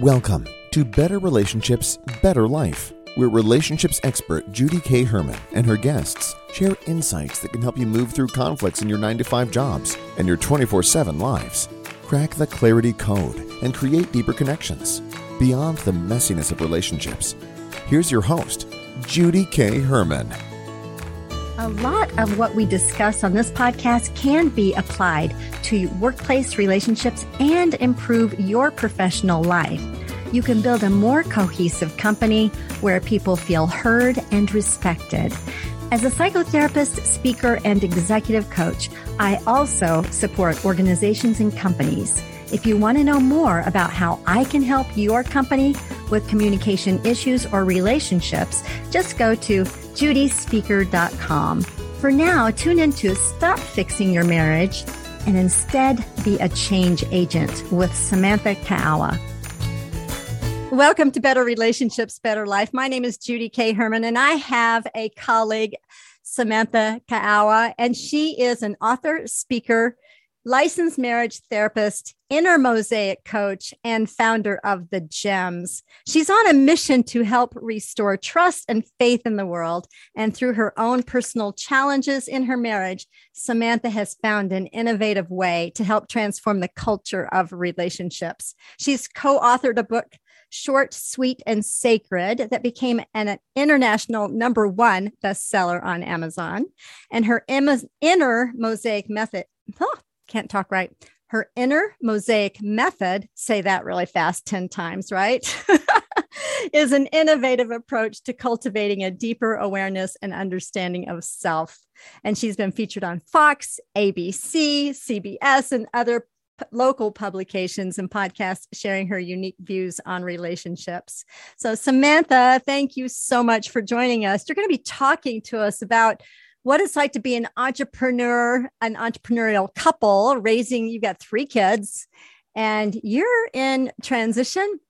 Welcome to Better Relationships, Better Life, where relationships expert Judy K. Herman and her guests share insights that can help you move through conflicts in your 9 to 5 jobs and your 24 7 lives. Crack the clarity code and create deeper connections beyond the messiness of relationships. Here's your host, Judy K. Herman. A lot of what we discuss on this podcast can be applied to workplace relationships and improve your professional life. You can build a more cohesive company where people feel heard and respected. As a psychotherapist, speaker, and executive coach, I also support organizations and companies. If you want to know more about how I can help your company with communication issues or relationships, just go to judyspeaker.com. For now, tune in to Stop Fixing Your Marriage and instead be a change agent with Samantha Kaaua. Welcome to Better Relationships, Better Life. My name is Judy K. Herman, and I have a colleague, Samantha Kaaua, and she is an author, speaker, licensed marriage therapist, inner mosaic coach, and founder of The GEMMS. She's on a mission to help restore trust and faith in the world. And through her own personal challenges in her marriage, Samantha has found an innovative way to help transform the culture of relationships. She's co authored a book. Short, Sweet, and Sacred, that became an international number one bestseller on Amazon. And her inner mosaic method, can't talk right. Her inner mosaic method, say that really fast 10 times, right? is an innovative approach to cultivating a deeper awareness and understanding of self. And she's been featured on Fox, ABC, CBS, and other p- local publications and podcasts sharing her unique views on relationships. So, Samantha, thank you so much for joining us. You're going to be talking to us about what it's like to be an entrepreneur, an entrepreneurial couple raising, you've got three kids and you're in transition.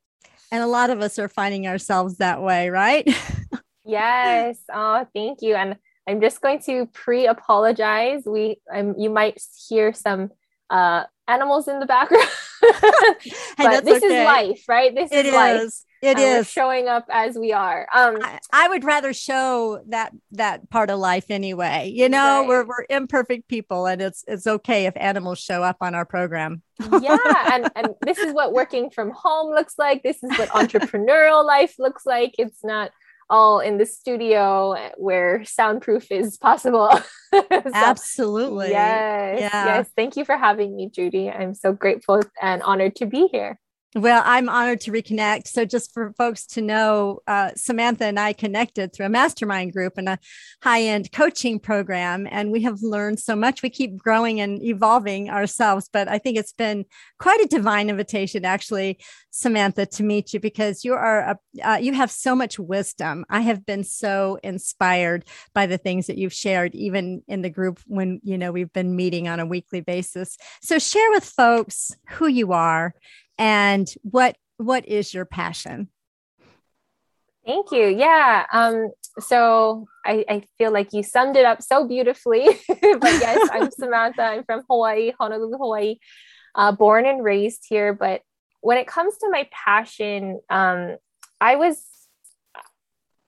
And a lot of us are finding ourselves that way, right? yes. Oh, thank you. And I'm just going to pre-apologize. We, you might hear some uh, animals in the background, but this okay. is life, right? This it is, is. life. It is showing up as we are. Um, I, I, would rather show that that part of life anyway. You know, right. we're we're imperfect people, and it's it's okay if animals show up on our program. yeah, and and this is what working from home looks like. This is what entrepreneurial life looks like. It's not all in the studio where soundproof is possible. so, Absolutely. Yes. Yeah. Yes. Thank you for having me, Judy. I'm so grateful and honored to be here. Well, I'm honored to reconnect. So, just for folks to know, uh, Samantha and I connected through a mastermind group and a high end coaching program, and we have learned so much. We keep growing and evolving ourselves, but I think it's been quite a divine invitation, actually, Samantha, to meet you because you are a, uh, you have so much wisdom. I have been so inspired by the things that you've shared, even in the group when you know we've been meeting on a weekly basis. So, share with folks who you are and what what is your passion? Thank you. Yeah um so I, I feel like you summed it up so beautifully but yes i'm samantha. I'm from hawaii honolulu hawaii uh, born and raised here. But when it comes to my passion um i was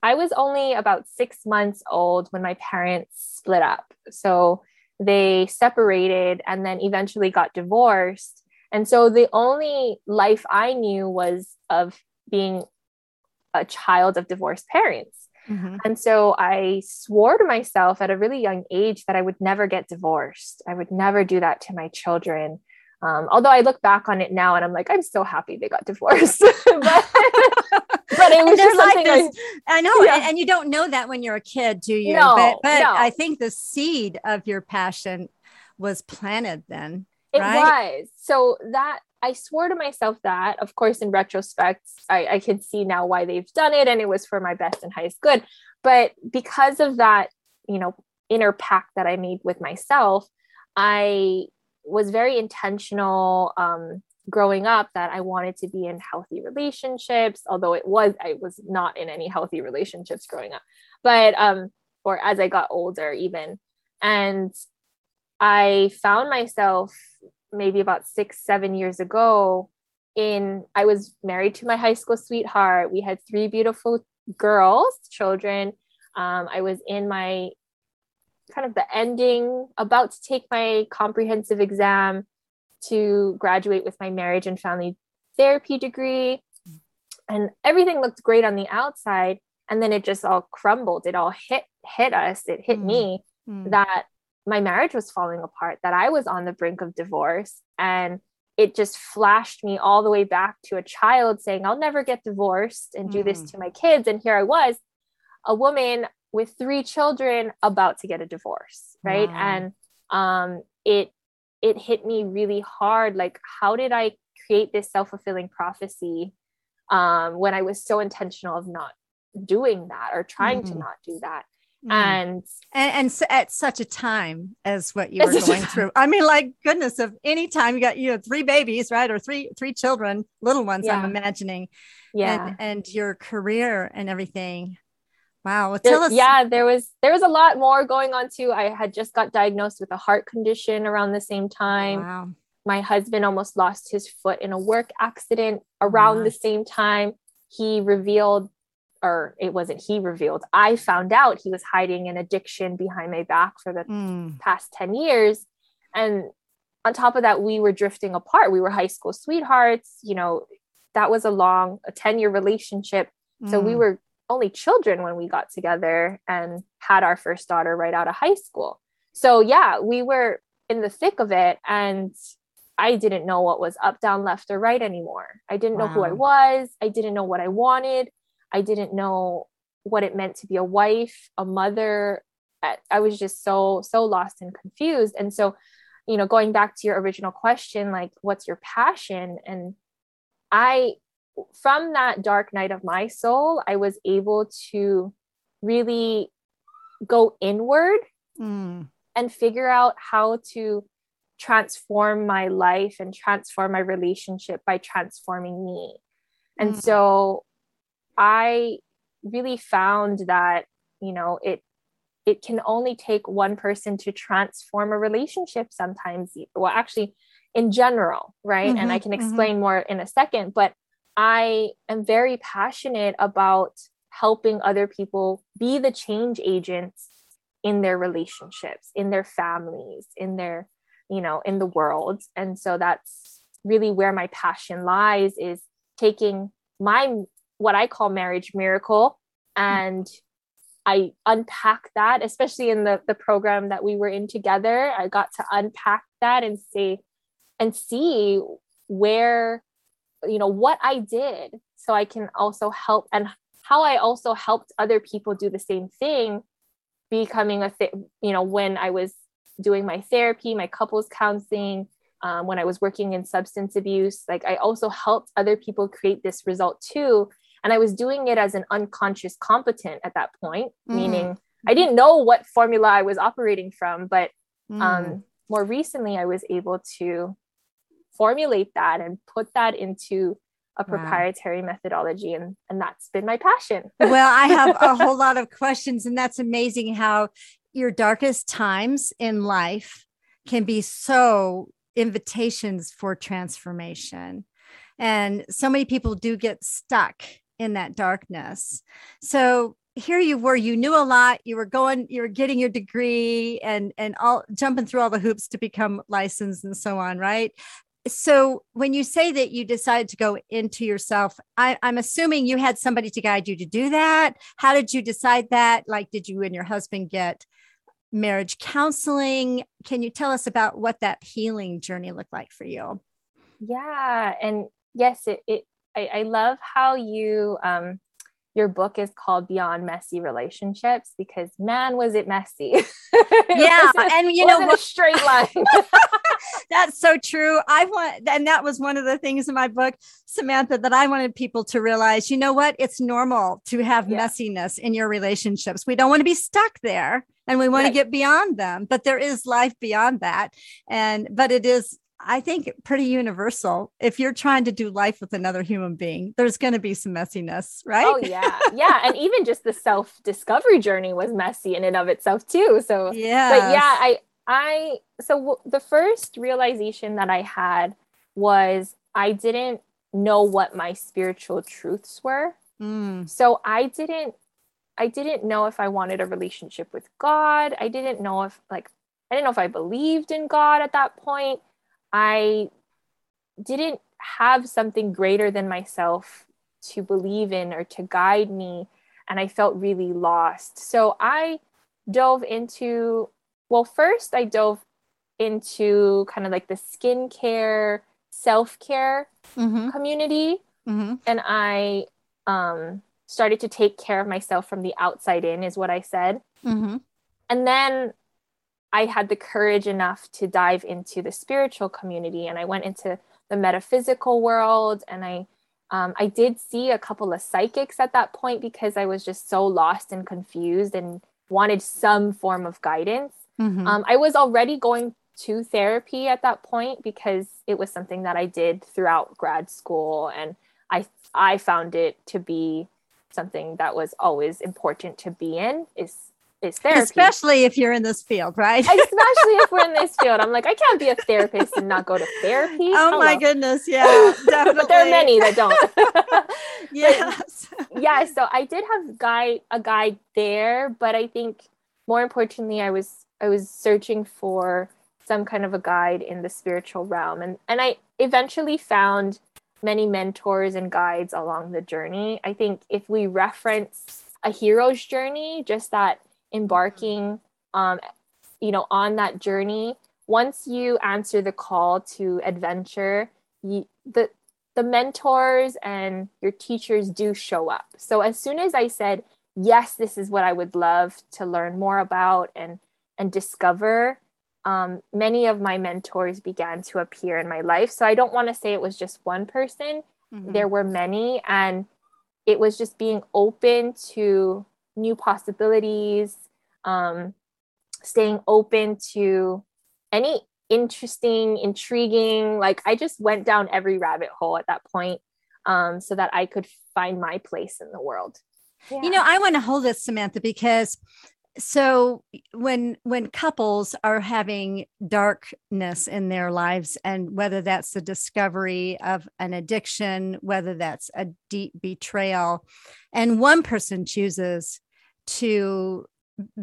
i was only about six months old when my parents split up. So they separated and then eventually got divorced and so the only life I knew was of being a child of divorced parents. Mm-hmm. And so I swore to myself at a really young age that I would never get divorced. I would never do that to my children. Um, although I look back on it now and I'm like, I'm so happy they got divorced. but, but it was just something I, I, know. Yeah. And, and, you don't know that when you're a kid, do you? No, but, but no. I think the seed of your passion was planted then it right? was. So that I swore to myself that, of course, in retrospect, I, I can see now why they've done it and it was for my best and highest good. But because of that, you know, inner pact that I made with myself, I was very intentional um, growing up that I wanted to be in healthy relationships, although it was, I was not in any healthy relationships growing up, but, um, or as I got older, even. And I found myself maybe about six, seven years ago in, I was married to my high school sweetheart. We had three beautiful girls, children. Um, I was in my kind of the ending, about to take my comprehensive exam to graduate with my marriage and family therapy degree. And everything looked great on the outside. And then it just all crumbled. It all hit hit us. It hit mm. me mm. that my marriage was falling apart, that I was on the brink of divorce. And it just flashed me all the way back to a child saying, I'll never get divorced and do mm. this to my kids. And here I was, a woman with three children about to get a divorce. Right. Wow. And um, it it hit me really hard. Like, how did I create this self-fulfilling prophecy um, when I was so intentional of not doing that or trying mm-hmm. to not do that? Mm. And, and and at such a time as what you were going through. I mean, like goodness, of any time you got you know three babies, right, or three three children, little ones. Yeah. I'm imagining, yeah, and, and your career and everything. Wow, well, tell there, us. Yeah, there was there was a lot more going on too. I had just got diagnosed with a heart condition around the same time. Wow. My husband almost lost his foot in a work accident around wow. the same time. He revealed or it wasn't he revealed i found out he was hiding an addiction behind my back for the mm. past 10 years and on top of that we were drifting apart we were high school sweethearts you know that was a long a 10 year relationship mm. so we hmm. were only children when we got together and had our first daughter right out of high school so yeah we were in the thick of it and I didn't know what was up, down, left, or right anymore. I didn't wow. know who I was. I didn't know what I wanted. I didn't know what it meant to be a wife, a mother. I was just so, so lost and confused. And so, you know, going back to your original question, like, what's your passion? And I, from that dark night of my soul, I was able to really go inward mm. and figure out how to transform my life and transform my relationship by transforming me. And mm. so I really found that, you know, it it can only take one person to transform a relationship sometimes well actually in general right mm-hmm, and i mm-hmm, can mm-hmm. explain mm-hmm. more in a second but i am very passionate about helping other people be the change agents in their relationships in their families in their you know in the world and so that's really where my passion lies is taking my what I call marriage miracle. And I unpack that, especially in the, the program that we were in together. I got to unpack that and see and see where, you know, what I did so I can also help and how I also helped other people do the same thing, becoming a, th- you know, when I was doing my therapy, my couples counseling, um, when I was working in substance abuse, like I also helped other people create this result too and I was doing it as an unconscious competent at that point, mm. meaning I didn't know what formula I was operating from. But mm. um, more recently, I was able to formulate that and put that into a proprietary wow. methodology and and that's been my passion well i have a whole lot of questions and that's amazing how your darkest times in life can be so invitations for transformation and so many people do get stuck in that darkness. So here you were, you knew a lot, you were going, you were getting your degree and and all jumping through all the hoops to become licensed and so on, right? So when you say that you decided to go into yourself, I, I'm assuming you had somebody to guide you to do that. How did you decide that? Like, did you and your husband get marriage counseling? Can you tell us about what that healing journey looked like for you? Yeah. And yes, it, it I, I love how you um, your book is called Beyond Messy Relationships because man was it messy. yeah, and you know what straight line. That's so true. I want, and that was one of the things in my book, Samantha, that I wanted people to realize. You know what? It's normal to have yeah. messiness in your relationships. We don't want to be stuck there, and we want right. to get beyond them. But there is life beyond that, and but it is I think pretty universal. If you're trying to do life with another human being, there's going to be some messiness, right? Oh yeah, yeah, and even just the self discovery journey was messy in and of itself too. So yeah, but yeah, I I so w- the first realization that I had was I didn't know what my spiritual truths were. Mm. So I didn't I didn't know if I wanted a relationship with God. I didn't know if like I didn't know if I believed in God at that point. I didn't have something greater than myself to believe in or to guide me. And I felt really lost. So I dove into, well, first I dove into kind of like the skincare, self care mm-hmm. community. Mm-hmm. And I um, started to take care of myself from the outside in, is what I said. Mm-hmm. And then I had the courage enough to dive into the spiritual community and I went into the metaphysical world and I um, I did see a couple of psychics at that point because I was just so lost and confused and wanted some form of guidance. Mm-hmm. Um, I was already going to therapy at that point because it was something that I did throughout grad school and I I found it to be something that was always important to be in is is therapy. Especially if you're in this field, right? Especially if we're in this field. I'm like, I can't be a therapist and not go to therapy. Oh Hello. my goodness. Yeah, definitely. but there are many that don't. yes. But, yeah. So I did have guide a guide there, but I think more importantly, I was I was searching for some kind of a guide in the spiritual realm. And and I eventually found many mentors and guides along the journey. I think if we reference a hero's journey, just that embarking um, you know on that journey. Once you answer the call to adventure you, the the mentors and your teachers do show up. So as soon as i said yes this is what i would love to learn more about and and discover um, many of my mentors began to appear in my life. So i don't want to say it was just one person. Mm-hmm. there were many and it was just being open to new possibilities, um, staying open to any interesting, intriguing. Like I just went down every rabbit hole at that point um, so that I could find my place in the world. Yeah. You know, I want to hold this, Samantha, because so when when couples are having darkness in their lives and whether that's the discovery of an addiction whether that's a deep betrayal and one person chooses to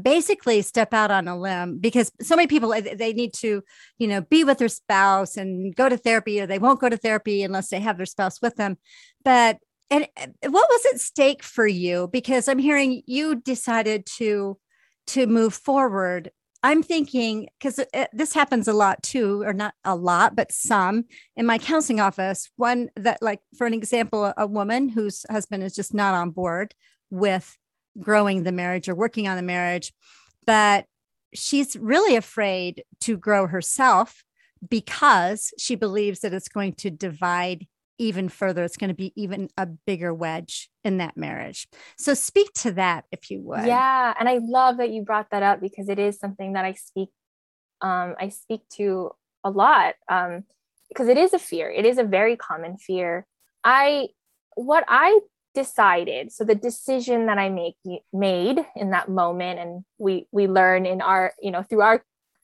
basically step out on a limb because so many people they need to you know be with their spouse and go to therapy or they won't go to therapy unless they have their spouse with them. But and what was at stake for you? Because i'm hearing you decided to to move forward. I'm thinking because uh, this happens a lot too or not a lot but some. In my counseling office one that like for an example a woman whose husband is just not on board with growing the marriage or working on the marriage, but she's really afraid to grow herself because she believes that it's going to divide even further. It's going to be even a bigger wedge in that marriage. So, speak to that if you would. Yeah, and I love that you brought that up because it is something that I speak, um, I speak to a lot um, because it is a fear. It is a very common fear. I what I decided. So the decision that i make made in that moment and we we learn in our you know through our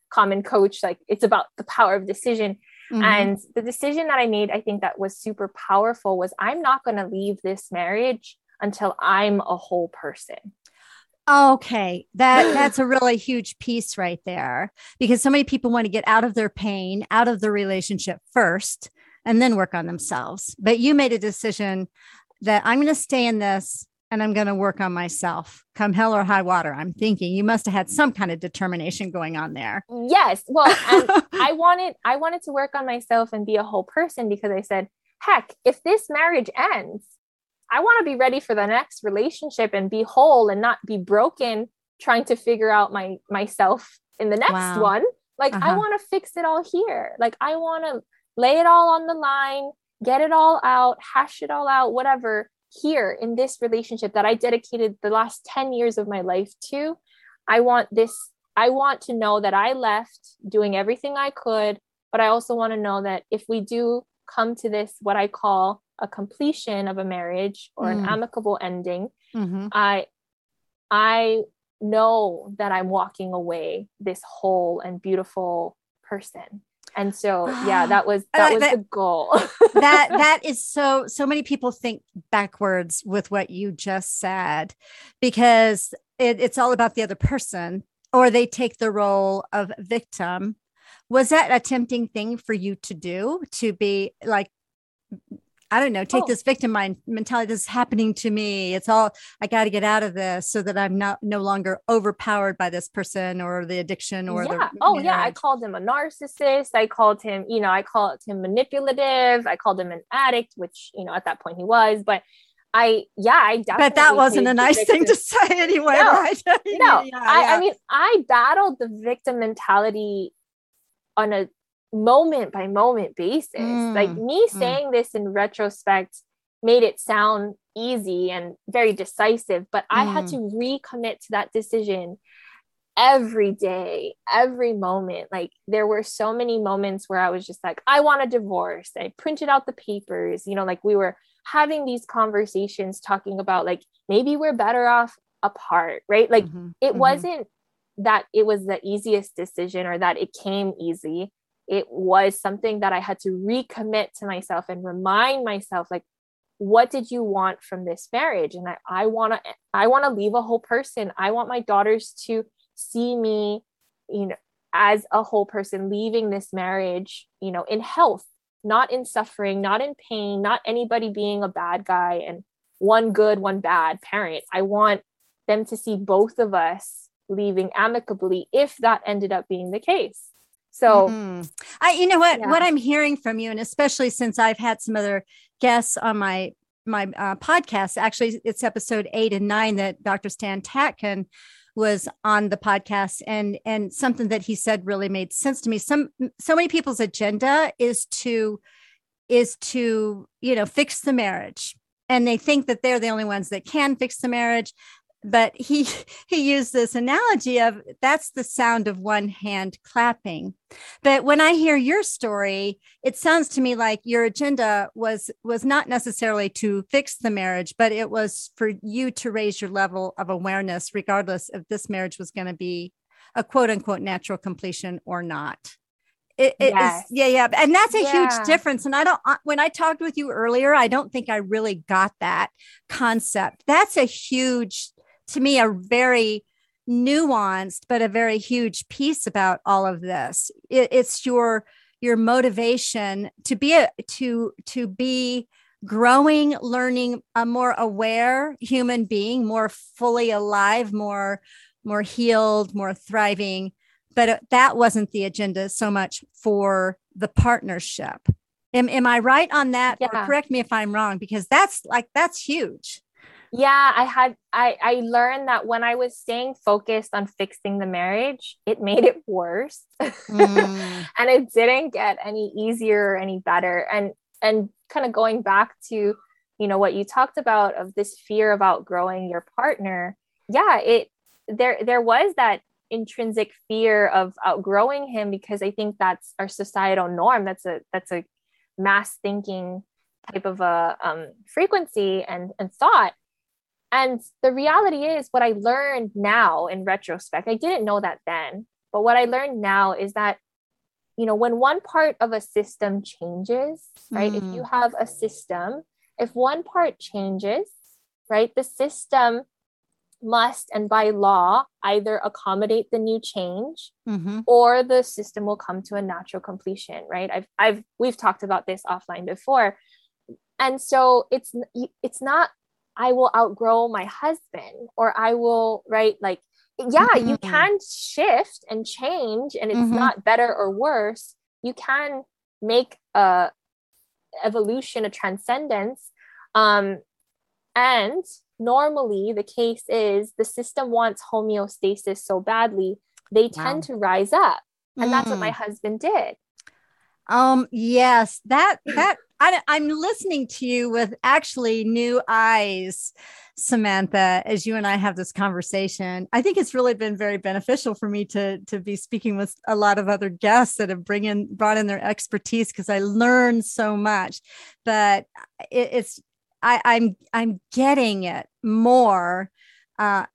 common coach like it's about the power of decision. Mm-hmm. and the decision that i made i think that was super powerful was i'm not going to leave this marriage until i'm a whole person. Okay. That that's a really huge piece right there because so many people want to get out of their pain out of the relationship first and then work on themselves. But you made a decision that I'm going to stay in this and I'm going to work on myself come hell or high water. I'm thinking you must have had some kind of determination going on there. Yes. Well, I wanted I wanted to work on myself and be a whole person because I said, heck, if this marriage ends, I want to be ready for the next relationship and be whole and not be broken trying to figure out my myself in the next wow. one. like uh-huh. i want to fix it all here like i want to lay it all on the line get it all out hash it all out whatever here in this relationship that i dedicated the last 10 years of my life to i want this i want to know that i left doing everything i could but i also want to know that if we do come to this what i call a completion of a marriage or mm. an amicable ending mm-hmm. i i know that i'm walking away this whole and beautiful person and so yeah that was uh, that was that, the goal. that that is so so many people think backwards with what you just said because it, it's all about the other person or they take the role of victim. Was that a tempting thing for you to do to be like I don't know, take oh. this victim mind mentality. This is happening to me. It's all I got to get out of this so that I'm not no longer overpowered by this person or the addiction or yeah. the. Oh yeah, I called him a narcissist. I called him, you know, I called him manipulative. I called him an addict, which you know at that point he was. But I yeah, I definitely. But that wasn't a nice thing to say anyway, no, right? no, yeah, I, yeah. I mean, I battled the victim mentality on a moment by moment basis. Mm, like me mm. saying this in retrospect made it sound easy and very decisive, but mm. I had mm. to recommit to that decision every day, every moment. Like there were so many moments where I was just like, I want a divorce. I printed out the papers, you know, like we were having these conversations talking about like maybe we're better off apart, right? Like mm-hmm, it mm-hmm. wasn't that it was the easiest decision or that it came easy it was something that I had to recommit to myself and remind myself like what did you want from this marriage? And I, I want to I want to leave a whole person. I want my daughters to see me you know as a whole person leaving this marriage you know in health not in suffering not in pain not anybody being a bad guy and one good one bad parent. I want them to see both of us leaving amicably if that ended up being the case so mm-hmm. I you know what yeah. what I'm hearing from you and especially since I've had some other guests on my my uh, podcast actually it's episode 8 and 9 that Dr. Stan Tatkin was on the podcast and and something that he said really made sense to me some so many people's agenda is to is to you know fix the marriage and they think that they're the only ones that can fix the marriage but he he used this analogy of that's the sound of one hand clapping but when i hear your story it sounds to me like your agenda was was not necessarily to fix the marriage but it was for you to raise your level of awareness regardless if this marriage was going to be a quote unquote natural completion or not it, it yes. is, yeah yeah and that's a yeah. huge difference and i don't when i talked with you earlier i don't think i really got that concept that's a huge to me a very nuanced but a very huge piece about all of this. It, it's your your motivation to be a to to be growing learning a more aware human being more fully alive more more healed more thriving. But uh, that wasn't the agenda so much for the partnership. Am, am i right on that? Yeah. or correct me if i'm wrong because that's like that's huge yeah i had i i learned that when i was staying focused on fixing the marriage it made it worse. Mm. and it didn't get any easier or any better. And and kind of going back to you know what you talked about of this fear of outgrowing your partner yeah it there there was that intrinsic fear of outgrowing him because i think that's our societal norm. That's a that's a mass thinking type of a um, frequency and and thought and the reality is, what I learned now in retrospect, I didn't know that then, but what I learned now is that, you know, when one part of a system changes, right? Mm. If you mm. have a system, if one part changes, right, the system must and by law either accommodate the new change mm-hmm. or the system will come to a natural completion right i've i've we've talked about this offline before and so it's it's not I will outgrow my husband or I will, right? Like, yeah, mm-hmm. you can shift and change and it's mm-hmm. not better or worse. You can make a evolution, a transcendence. Um, and normally the case is the system wants homeostasis so badly, they tend wow. to rise up. and mm. that's what my mm. husband did um yes that that I, i'm listening to you with actually new eyes samantha as you and i have this conversation. I think it's really been very beneficial for me to to be speaking with a lot of other guests that have bring in brought in their expertise because i learned so much. But it, it's I, I'm I'm getting it more uh,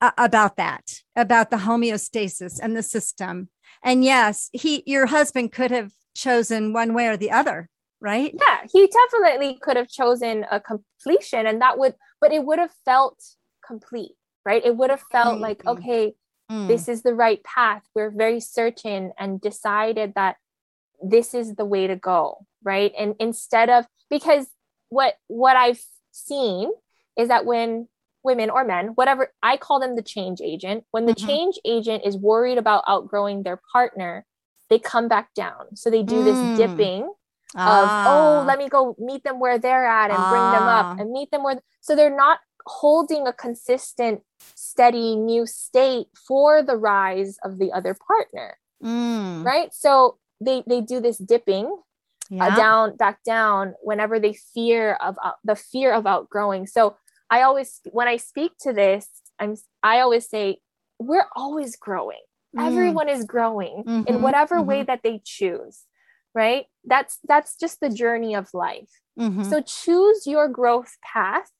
about that, about the homeostasis and the system. And yes, he your husband could have chosen one way or the other, right? Yeah, he definitely could have chosen a completion, and that would, but it would have felt complete, right? It would have felt mm-hmm. like okay, mm. this is the right path. We're very certain and decided that this is the way to go, right? And instead of because what what I've seen is that when women or men, whatever I call them the change agent, when the mm-hmm. change agent is worried about outgrowing their partner, they come back down. So they do mm. this dipping ah. of, oh, let me go meet them where they're at and ah. bring them up ah. and meet them where. So they're not holding a consistent, steady new state for the rise of the other partner. Mm. Right. So they, they do this dipping uh, yeah. uh, down back down whenever they fear of uh, the fear of outgrowing so i always when i speak to this i'm i always say we're always growing mm. everyone is growing mm-hmm, in whatever mm-hmm. way that they choose right? That's that's just the journey of life. Mm-hmm. so choose your growth path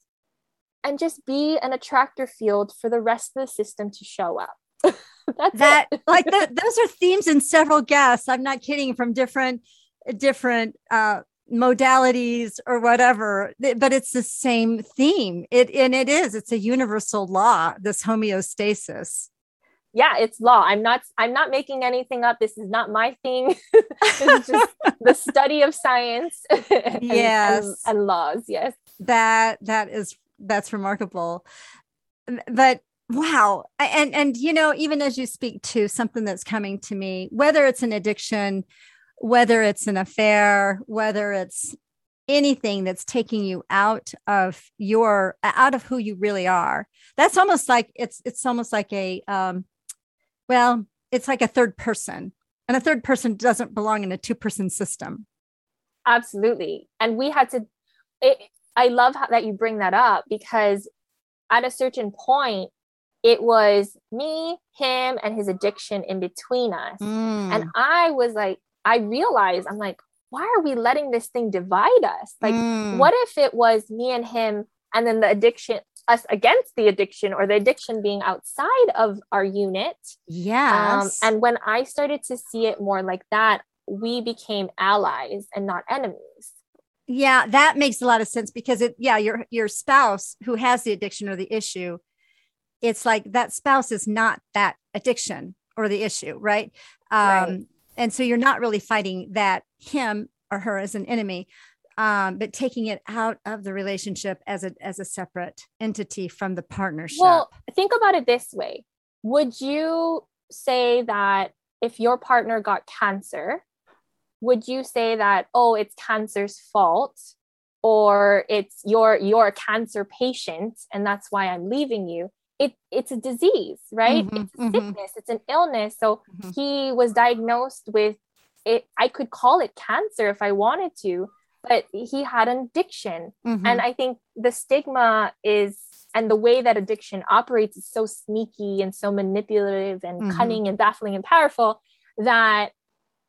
and just be an attractor field for the rest of the system to show up. That like the, those are themes in several guests. I'm not kidding from different different uh, modalities or whatever but it's the same theme. It and it is. It's a universal law this homeostasis yeah it's law. I'm not i'm not making anything up. This is not my thing. This is just the study of science and, yes. and, and laws yes. That that is that's remarkable. But wow. And and you know even as you speak to something that's coming to me whether it's an addiction whether it's an affair, whether it's anything that's taking you out of your out of who you really are that's almost like it's it's almost like a um well it's like a third person and a third person doesn't belong in a two person system absolutely and we had to it, i love how, that you bring that up because at a certain point it was me him and his addiction in between us mm. and i was like I realized I'm like, why are we letting this thing divide us? Like, mm. what if it was me and him, and then the addiction, us against the addiction, or the addiction being outside of our unit? Yeah. Um, and when I started to see it more like that, we became allies and not enemies. Yeah, that makes a lot of sense because it, yeah, your your spouse who has the addiction or the issue, it's like that spouse is not that addiction or the issue, right? Um, right and so you're not really fighting that him or her as an enemy um, but taking it out of the relationship as a as a separate entity from the partnership well think about it this way would you say that if your partner got cancer would you say that oh it's cancer's fault or it's your you're a cancer patient and that's why i'm leaving you it it's a disease, right? Mm-hmm, it's a mm-hmm. sickness, it's an illness. So mm-hmm. he was diagnosed with it. I could call it cancer if I wanted to, but he had an addiction. Mm-hmm. And I think the stigma is and the way that addiction operates is so sneaky and so manipulative and mm-hmm. cunning and baffling and powerful that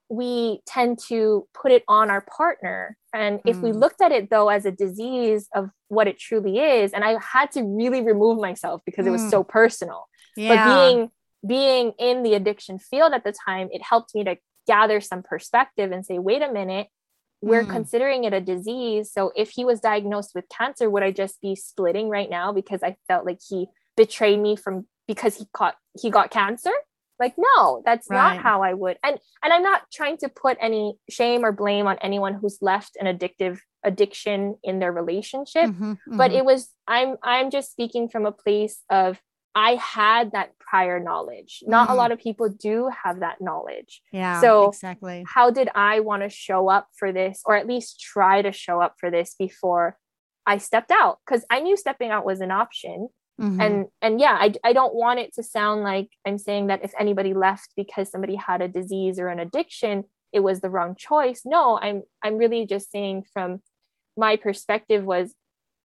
we tend to put it on our partner. And if we mm. looked at it though as a disease of what it truly is, and I had to really remove myself because mm. it was so mm. personal. Yeah. But being being in the addiction field at the time, it helped me to gather some perspective and say, wait a minute, we're mm. considering it a disease. So if he was diagnosed with cancer, would I just be splitting right now because I felt like he betrayed me from because he caught he got cancer? like no that's right. not how i would and and i'm not trying to put any shame or blame on anyone who's left an addictive addiction in their relationship mm-hmm, mm-hmm. but it was i'm i'm just speaking from a place of i had that prior knowledge. Not mm-hmm. a lot of people do have that knowledge. Yeah so exactly. how did i want to show up for this or at least try to show up for this before i stepped out? Because i knew stepping out was an option. Mm-hmm. and and yeah I, I don't want it to sound like i'm saying that if anybody left because somebody had a disease or an addiction it was the wrong choice. No i'm i'm really just saying from my perspective was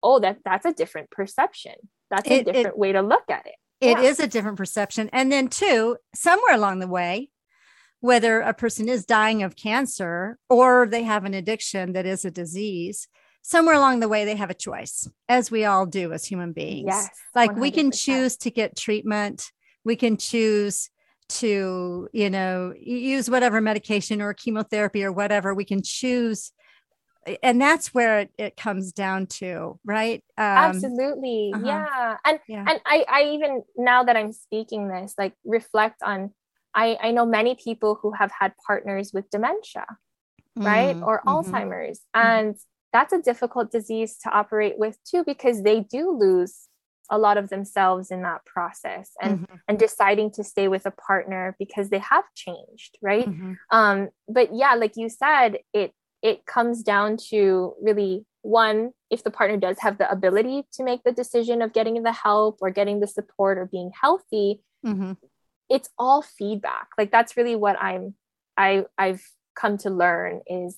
oh that that's a different perception that's a different it, way to look at it. It yeah. is a different perception. And then two somewhere along the way whether a person is dying of cancer or they have an addiction that is a disease somewhere along the way they have a choice as we all do as human beings. Yes, like 100%. we can choose to get treatment. We can choose to you know use whatever medication or chemotherapy or whatever. We can choose and that's where it, it comes down to right um, absolutely uh-huh. yeah and yeah. and I, I even now that i'm speaking this like reflect on i i know many people who have had partners with dementia right mm, or mm-hmm. alzheimer's mm-hmm. and that's a difficult disease to operate with too because they do lose a lot of themselves in that process and mm-hmm. and deciding to stay with a partner because they have changed right mm-hmm. um but yeah like you said it it comes down to really one if the partner does have the ability to make the decision of getting the help or getting the support or being healthy mm-hmm. it's all feedback. Like that's really what i'm i i've come to learn is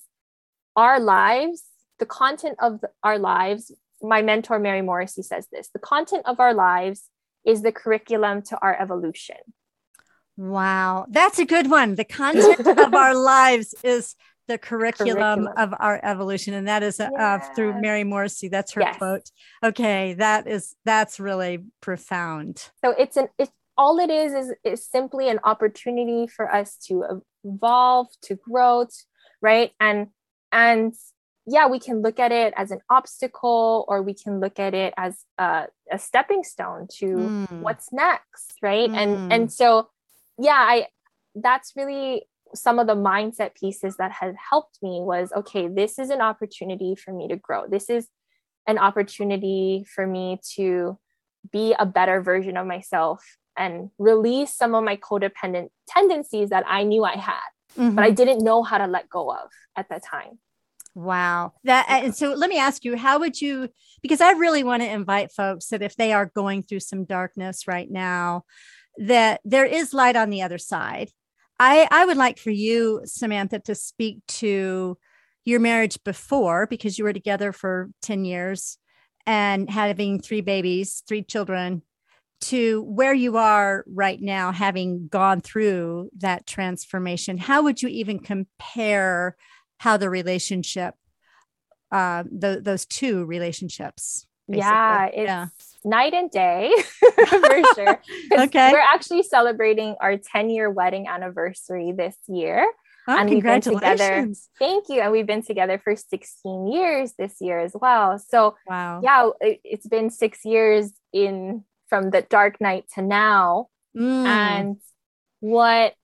our lives the content of the, our lives my mentor mary morrissey says this the content of our lives is the curriculum to our evolution. Wow. That's a good one. The content of our lives is the curriculum, curriculum, of our evolution and that is uh, uh, through mary morrissey that's her yes. quote okay that is that's really profound so it's an it's all it is is is simply an opportunity for us to evolve to grow right and and yeah we can look at it as an obstacle or we can look at it as a, a stepping stone to mm. what's next right mm. and and so yeah i that's really some of the mindset pieces that has helped me was okay this is an opportunity for me to grow this is an opportunity for me to be a better version of myself and release some of my codependent tendencies that i knew i had mm-hmm. but i didn't know how to let go of at that time Wow. That and so let me ask you, how would you because I really want to invite folks that if they are going through some darkness right now, that there is light on the other side. I, I would like for you, Samantha, to speak to your marriage before because you were together for 10 years and having three babies, three children, to where you are right now, having gone through that transformation. How would you even compare how the relationship, uh, the, those two relationships? Basically? Yeah, it's yeah night and day for sure. okay. We're actually celebrating our 10 year wedding anniversary this year. Oh, and we've been together. Thank you. And we've been together for 16 years this year as well. So wow. yeah, it, it's been six years in from the dark night to now. Mm. And what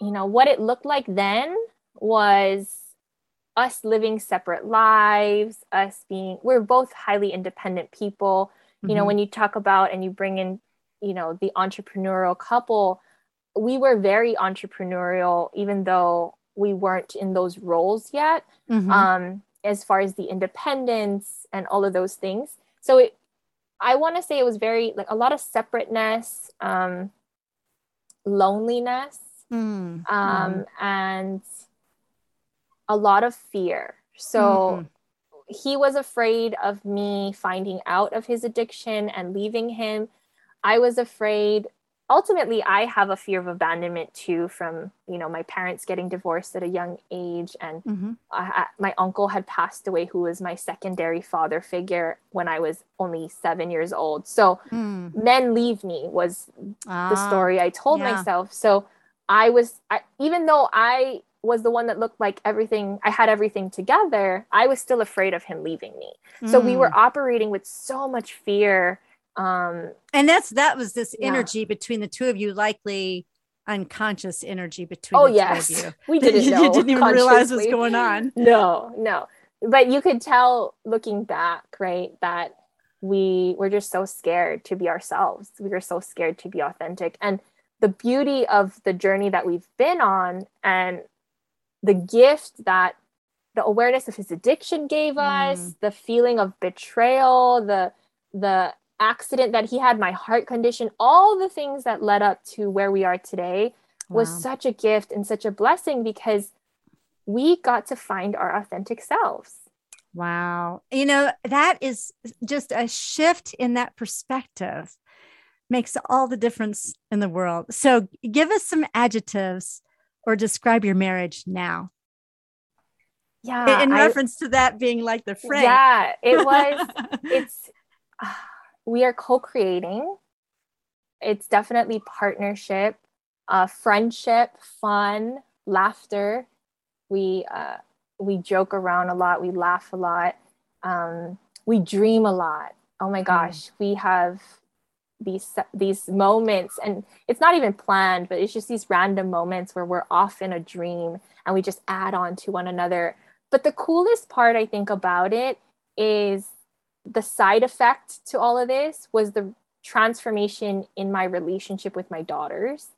you know, what it looked like then was us living separate lives, us being we're both highly independent people you mm-hmm. know when you talk about and you bring in you know the entrepreneurial couple we were very entrepreneurial even though we weren't in those roles yet mm-hmm. um, as far as the independence and all of those things so it i want to say it was very like a lot of separateness um, loneliness mm-hmm. um, and a lot of fear so mm-hmm he was afraid of me finding out of his addiction and leaving him. I was afraid. Ultimately, I have a fear of abandonment too from, you know, my parents getting divorced at a young age. And mm-hmm. I, my uncle had passed away, who was my secondary father figure when I was only seven years old. So, mm. men leave me was ah, the story I told yeah. myself. So, I was, I, even though I was the one that looked like everything I had everything together, I was still afraid of him leaving me. Mm. So we were mm. operating with so much fear. Um, and that's that was this yeah. energy between the two of you, likely unconscious energy between oh, the yes. two of you. We didn't know. you didn't even realize what's going on. No, no. But you could tell looking back, right, that we were just so scared to be ourselves. We were so scared to be authentic. And the beauty of the journey that we've been on and the gift that the awareness of his addiction gave us, mm. the feeling of betrayal, the the accident that he had, my heart condition, all the things that led up to where we are today wow. was such a gift and such a blessing because we got to find our authentic selves. Wow. You know, that is just a shift in that perspective makes all the difference in the world. So, give us some adjectives or describe your marriage now. Yeah. In, reference I, to that being like the frame. Yeah, it was, it's, uh, we are co creating. It's definitely partnership, uh, friendship, fun, laughter. We, uh, we joke around a lot, we laugh a lot, um, we dream a lot. Oh my mm. gosh, mm. we have these these moments and it's not even planned but it's just these random moments where we're off in a dream and we just add on to one another. But the coolest part i think about it is the side effect to all of this was the transformation in my relationship with my daughters.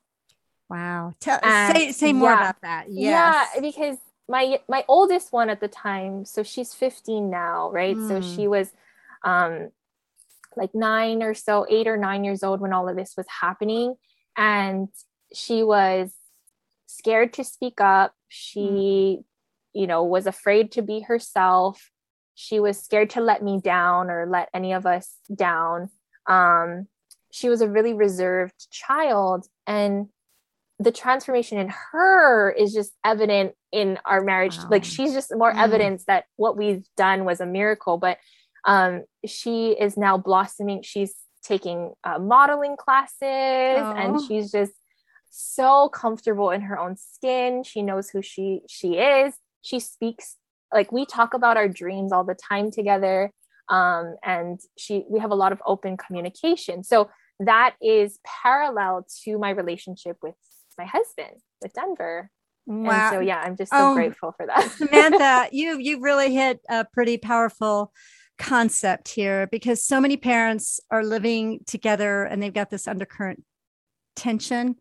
Wow. Tell, say say more yeah, about that. Yes. yeah because my my oldest one at the time so she's 15 now right? Mm. so she was um like nine or so eight or nine years old when all of this was happening. And she was scared to speak up. She mm. you know was afraid to be herself. She was scared to let me down or let any of us down. Um, she was a really reserved child. And the transformation in her is just evident in our marriage. Wow. like she's just more mm. evidence that what we've done was a miracle. But um, she is now blossoming. She's taking uh, modeling classes oh. and she's just so comfortable in her own skin. She knows who she she is. She speaks like we talk about our dreams all the time together. Um, and she we have a lot of open communication. So that is parallel to my relationship with my husband with denver. Wow. and so yeah i'm just so oh, grateful for that. Samantha you you really hit a pretty powerful concept here because so many parents are living together and they've got this undercurrent tension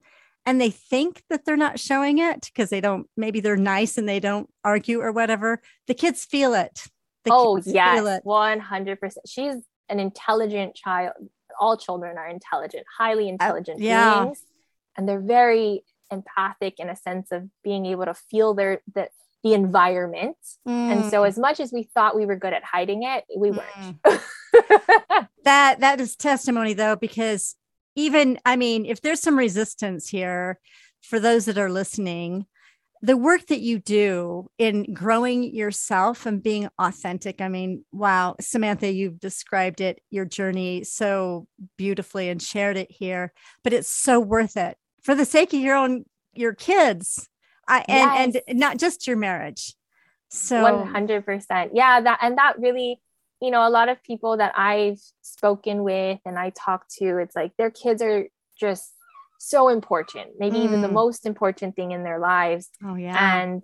and they think that they're not showing it because they don't maybe they're nice and they don't argue or whatever. The kids feel it. The oh yes. 100% she's an intelligent child. All children are intelligent highly intelligent uh, yeah. beings. And they're very empathic in a sense of being able to feel their that the environment. Mm. And so mm. as much as we thought we were good at hiding it, we weren't. Mm. that that is testimony though, because even I mean, if there's some resistance here for those that are listening, the work that you do in growing yourself and being authentic. I mean, wow, Samantha, you've described it, your journey so beautifully and shared it here, but it's so worth it for the sake of your own your kids I, and yes. and not just your marriage. So 100%. Yeah, that and that really, you know, a lot of people that I've spoken with and I talk to, it's like their kids are just so important, maybe mm. even the mm. most important thing in their lives. Oh yeah. And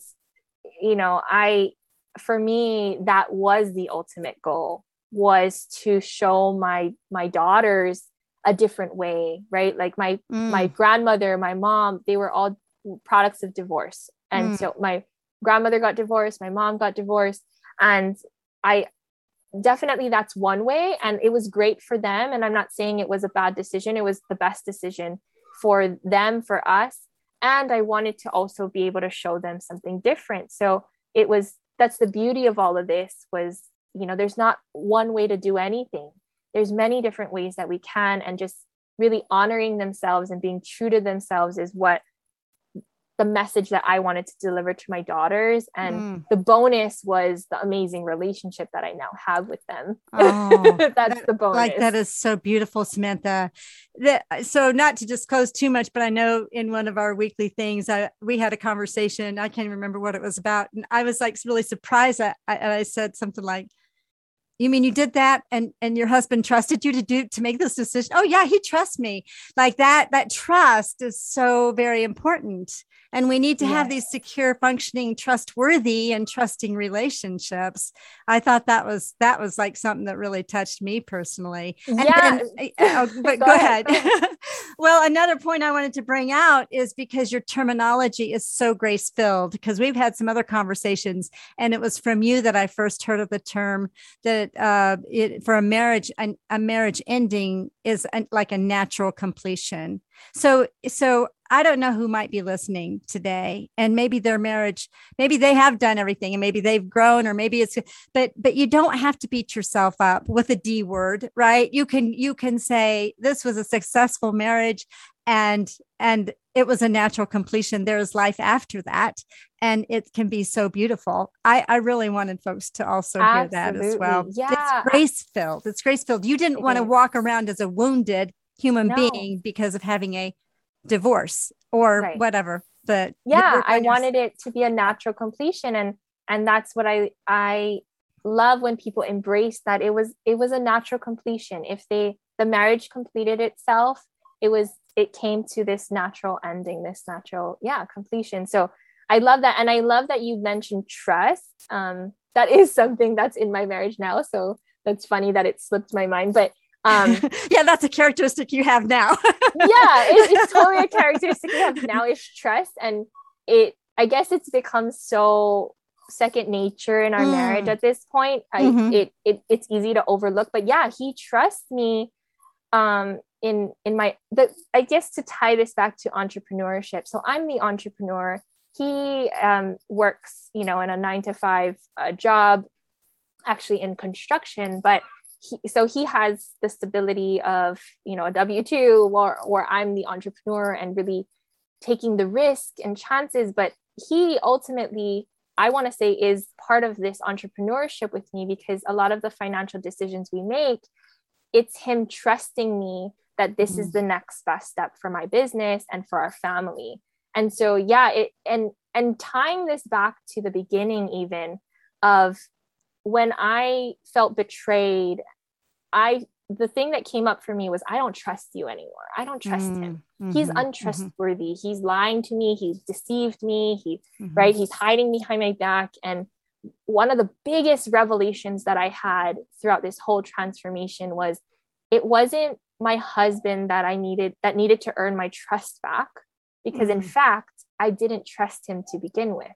you know, I for me that was the ultimate goal was to show my my daughters a different way, right? Like my mm. my grandmother, my mom, they were all products of divorce. And mm. so my grandmother got divorced, my mom got divorced, and I definitely that's one way and it was great for them and I'm not saying it was a bad decision, it was the best decision for them, for us, and I wanted to also be able to show them something different. So it was that's the beauty of all of this was, you know, there's not one way to do anything. There's many different ways that we can and just really honoring themselves and being true to themselves is what the message that I wanted to deliver to my daughters. And mm. the bonus was the amazing relationship that I now have with them. Oh, That's that, the bonus. Like that is so beautiful, Samantha. The, so not to disclose too much, but I know in one of our weekly things, I, we had a conversation. I can't remember what it was about. And I was like really surprised. I, I, I said something like, you mean you did that and and your husband trusted you to do to make this decision oh yeah he trusts me like that that trust is so very important and we need to have these secure functioning trustworthy and trusting relationships. I thought that was that was like something that really touched me personally. And yeah then, eh, eh, oh, but go, go ahead, ahead. well another point i wanted to bring out is because your terminology is so grace filled because we've had some other conversations and it was from you that i first heard of the term that uh, it, for a marriage, an, a marriage ending is a, like a natural completion. So, so I don't know who might be listening today, and maybe their marriage, maybe they have done everything, and maybe they've grown, or maybe it's, but but you don't have to beat yourself up with a D word, right? You can you can say this was a successful marriage, and and it was a natural completion. There's life after that and it can be so beautiful. I i really wanted folks to also Absolutely. hear that as well. Yeah it's grace filled it's grace filled you didn't want to walk around as a wounded human no. being because of having a divorce or right. whatever but yeah i wanted it to be a natural completion and and that's what i i love when people embrace that it was it was a natural completion. If they the marriage completed itself it was it came to this natural ending this natural yeah completion. So i love that and i love that you mentioned trust. Um that is something that's in my marriage now so that's funny that it slipped my mind but um yeah that's a characteristic you have now yeah it, it's totally a characteristic you have now is trust and it i guess it's become so second nature in our mm. marriage at this point I, mm-hmm. it, it it's easy to overlook but yeah he trusts me um in in my the i guess to tie this back to entrepreneurship so i'm the entrepreneur he um, works you know in a nine to five uh, job actually in construction but he, so he has the stability of you know a w2 or or i'm the entrepreneur and really taking the risk and chances but he ultimately i want to say is part of this entrepreneurship with me because a lot of the financial decisions we make it's him trusting me that this mm-hmm. is the next best step for my business and for our family and so yeah it and and tying this back to the beginning even of when i felt betrayed i the thing that came up for me was i don't trust you anymore i don't trust mm-hmm. him he's mm-hmm. untrustworthy mm-hmm. he's lying to me he's deceived me he mm-hmm. right he's hiding behind my back and one of the biggest revelations that i had throughout this whole transformation was it wasn't my husband that I needed that needed to earn my trust back because mm. in fact I didn't trust him to begin with.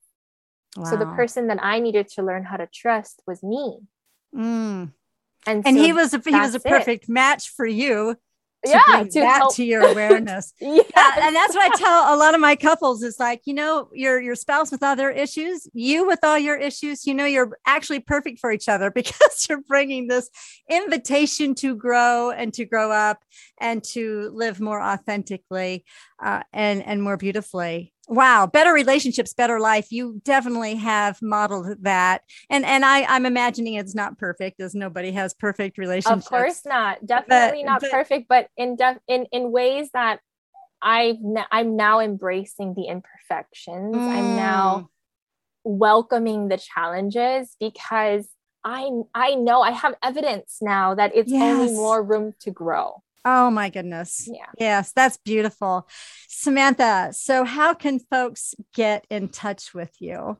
Wow. So the person that I needed to learn how to trust was me. Mm. And, and so he was a, he was a perfect it. match for you to yeah, bring to that help. to your awareness. yeah. And that's what I tell a lot of my couples is like, you know, your your spouse with all their issues, you with all your issues, you know, you're actually perfect for each other because you're bringing this invitation to grow and to grow up and to live more authentically uh, and and more beautifully wow better relationships better life you definitely have modeled that and and i i'm imagining it's not perfect as nobody has perfect relationships of course not definitely but, not but, perfect but in def in in ways that i i'm now embracing the imperfections mm. i'm now mm. welcoming the challenges because i i know i have evidence now that it's yes. only more room to grow Oh my goodness. Yeah. Yes, that's beautiful. Samantha, so how can folks get in touch with you?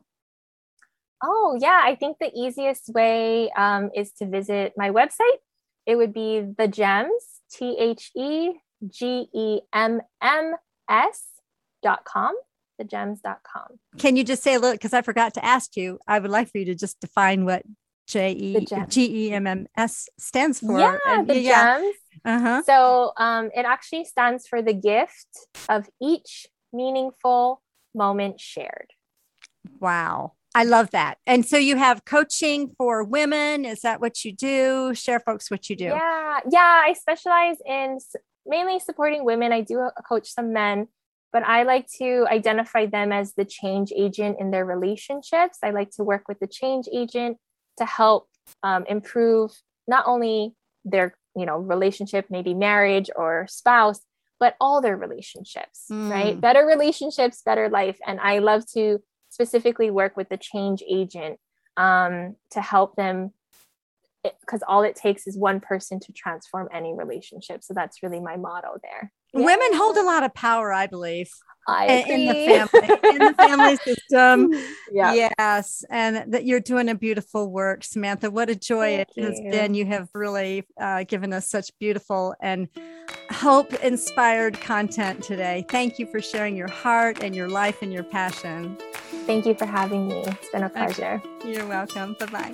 Oh, yeah. I think the easiest way um, is to visit my website. It would be the GEMMS, T H E G E M M S dot com, thegemms.com. Can you just say a little, because I forgot to ask you, I would like for you to just define what J E G E M M S stands for. Yeah, and, the yeah. GEMMS uh-huh. So um, it actually stands for the gift of each meaningful moment shared. Wow. I love that. And so you have coaching for women. Is that what you do? Share folks what you do. Yeah. Yeah. I specialize in mainly supporting women. I do coach some men, but I like to identify them as the change agent in their relationships. I like to work with the change agent to help um, improve not only their you know relationship maybe marriage or spouse but all their relationships mm. right? Better relationships better life. And i love to specifically work with the change agent um, to help them because all it takes is one person to transform any relationship. So that's really my motto there yeah. women hold a lot of power i believe I in the family in the family system. Yeah. Yes, and that you're doing a beautiful work, Samantha. What a joy Thank it you. has been. You have really uh, given us such beautiful and hope inspired content today. Thank you for sharing your heart and your life and your passion. Thank you for having me. It's been a pleasure. Okay. You're welcome. Bye bye.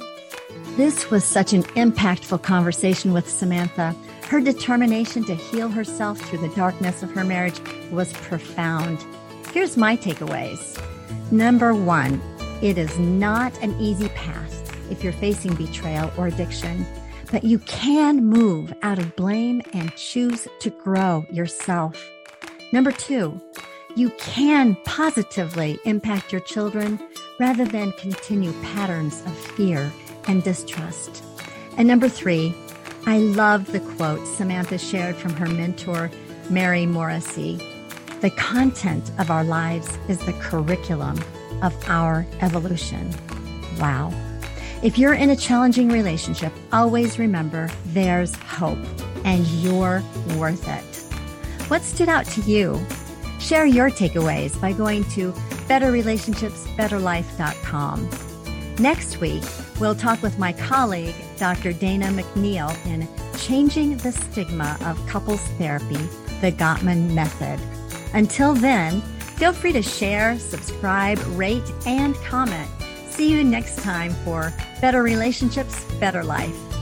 This was such an impactful conversation with Samantha. Her determination to heal herself through the darkness of her marriage was profound. Here's my takeaways. Number one, it is not an easy path if you're facing betrayal or addiction, but you can move out of blame and choose to grow yourself. Number two, you can positively impact your children rather than continue patterns of fear and distrust. And number three, I love the quote Samantha shared from her mentor, Mary Morrissey. The content of our lives is the curriculum of our evolution. Wow. If you're in a challenging relationship, always remember there's hope and you're worth it. What stood out to you? Share your takeaways by going to betterrelationshipsbetterlife.com. Next week, we'll talk with my colleague, Dr. Dana McNeil, in Changing the Stigma of Couples Therapy, the Gottman Method. Until then, feel free to share, subscribe, rate, and comment. See you next time for Better Relationships, Better Life.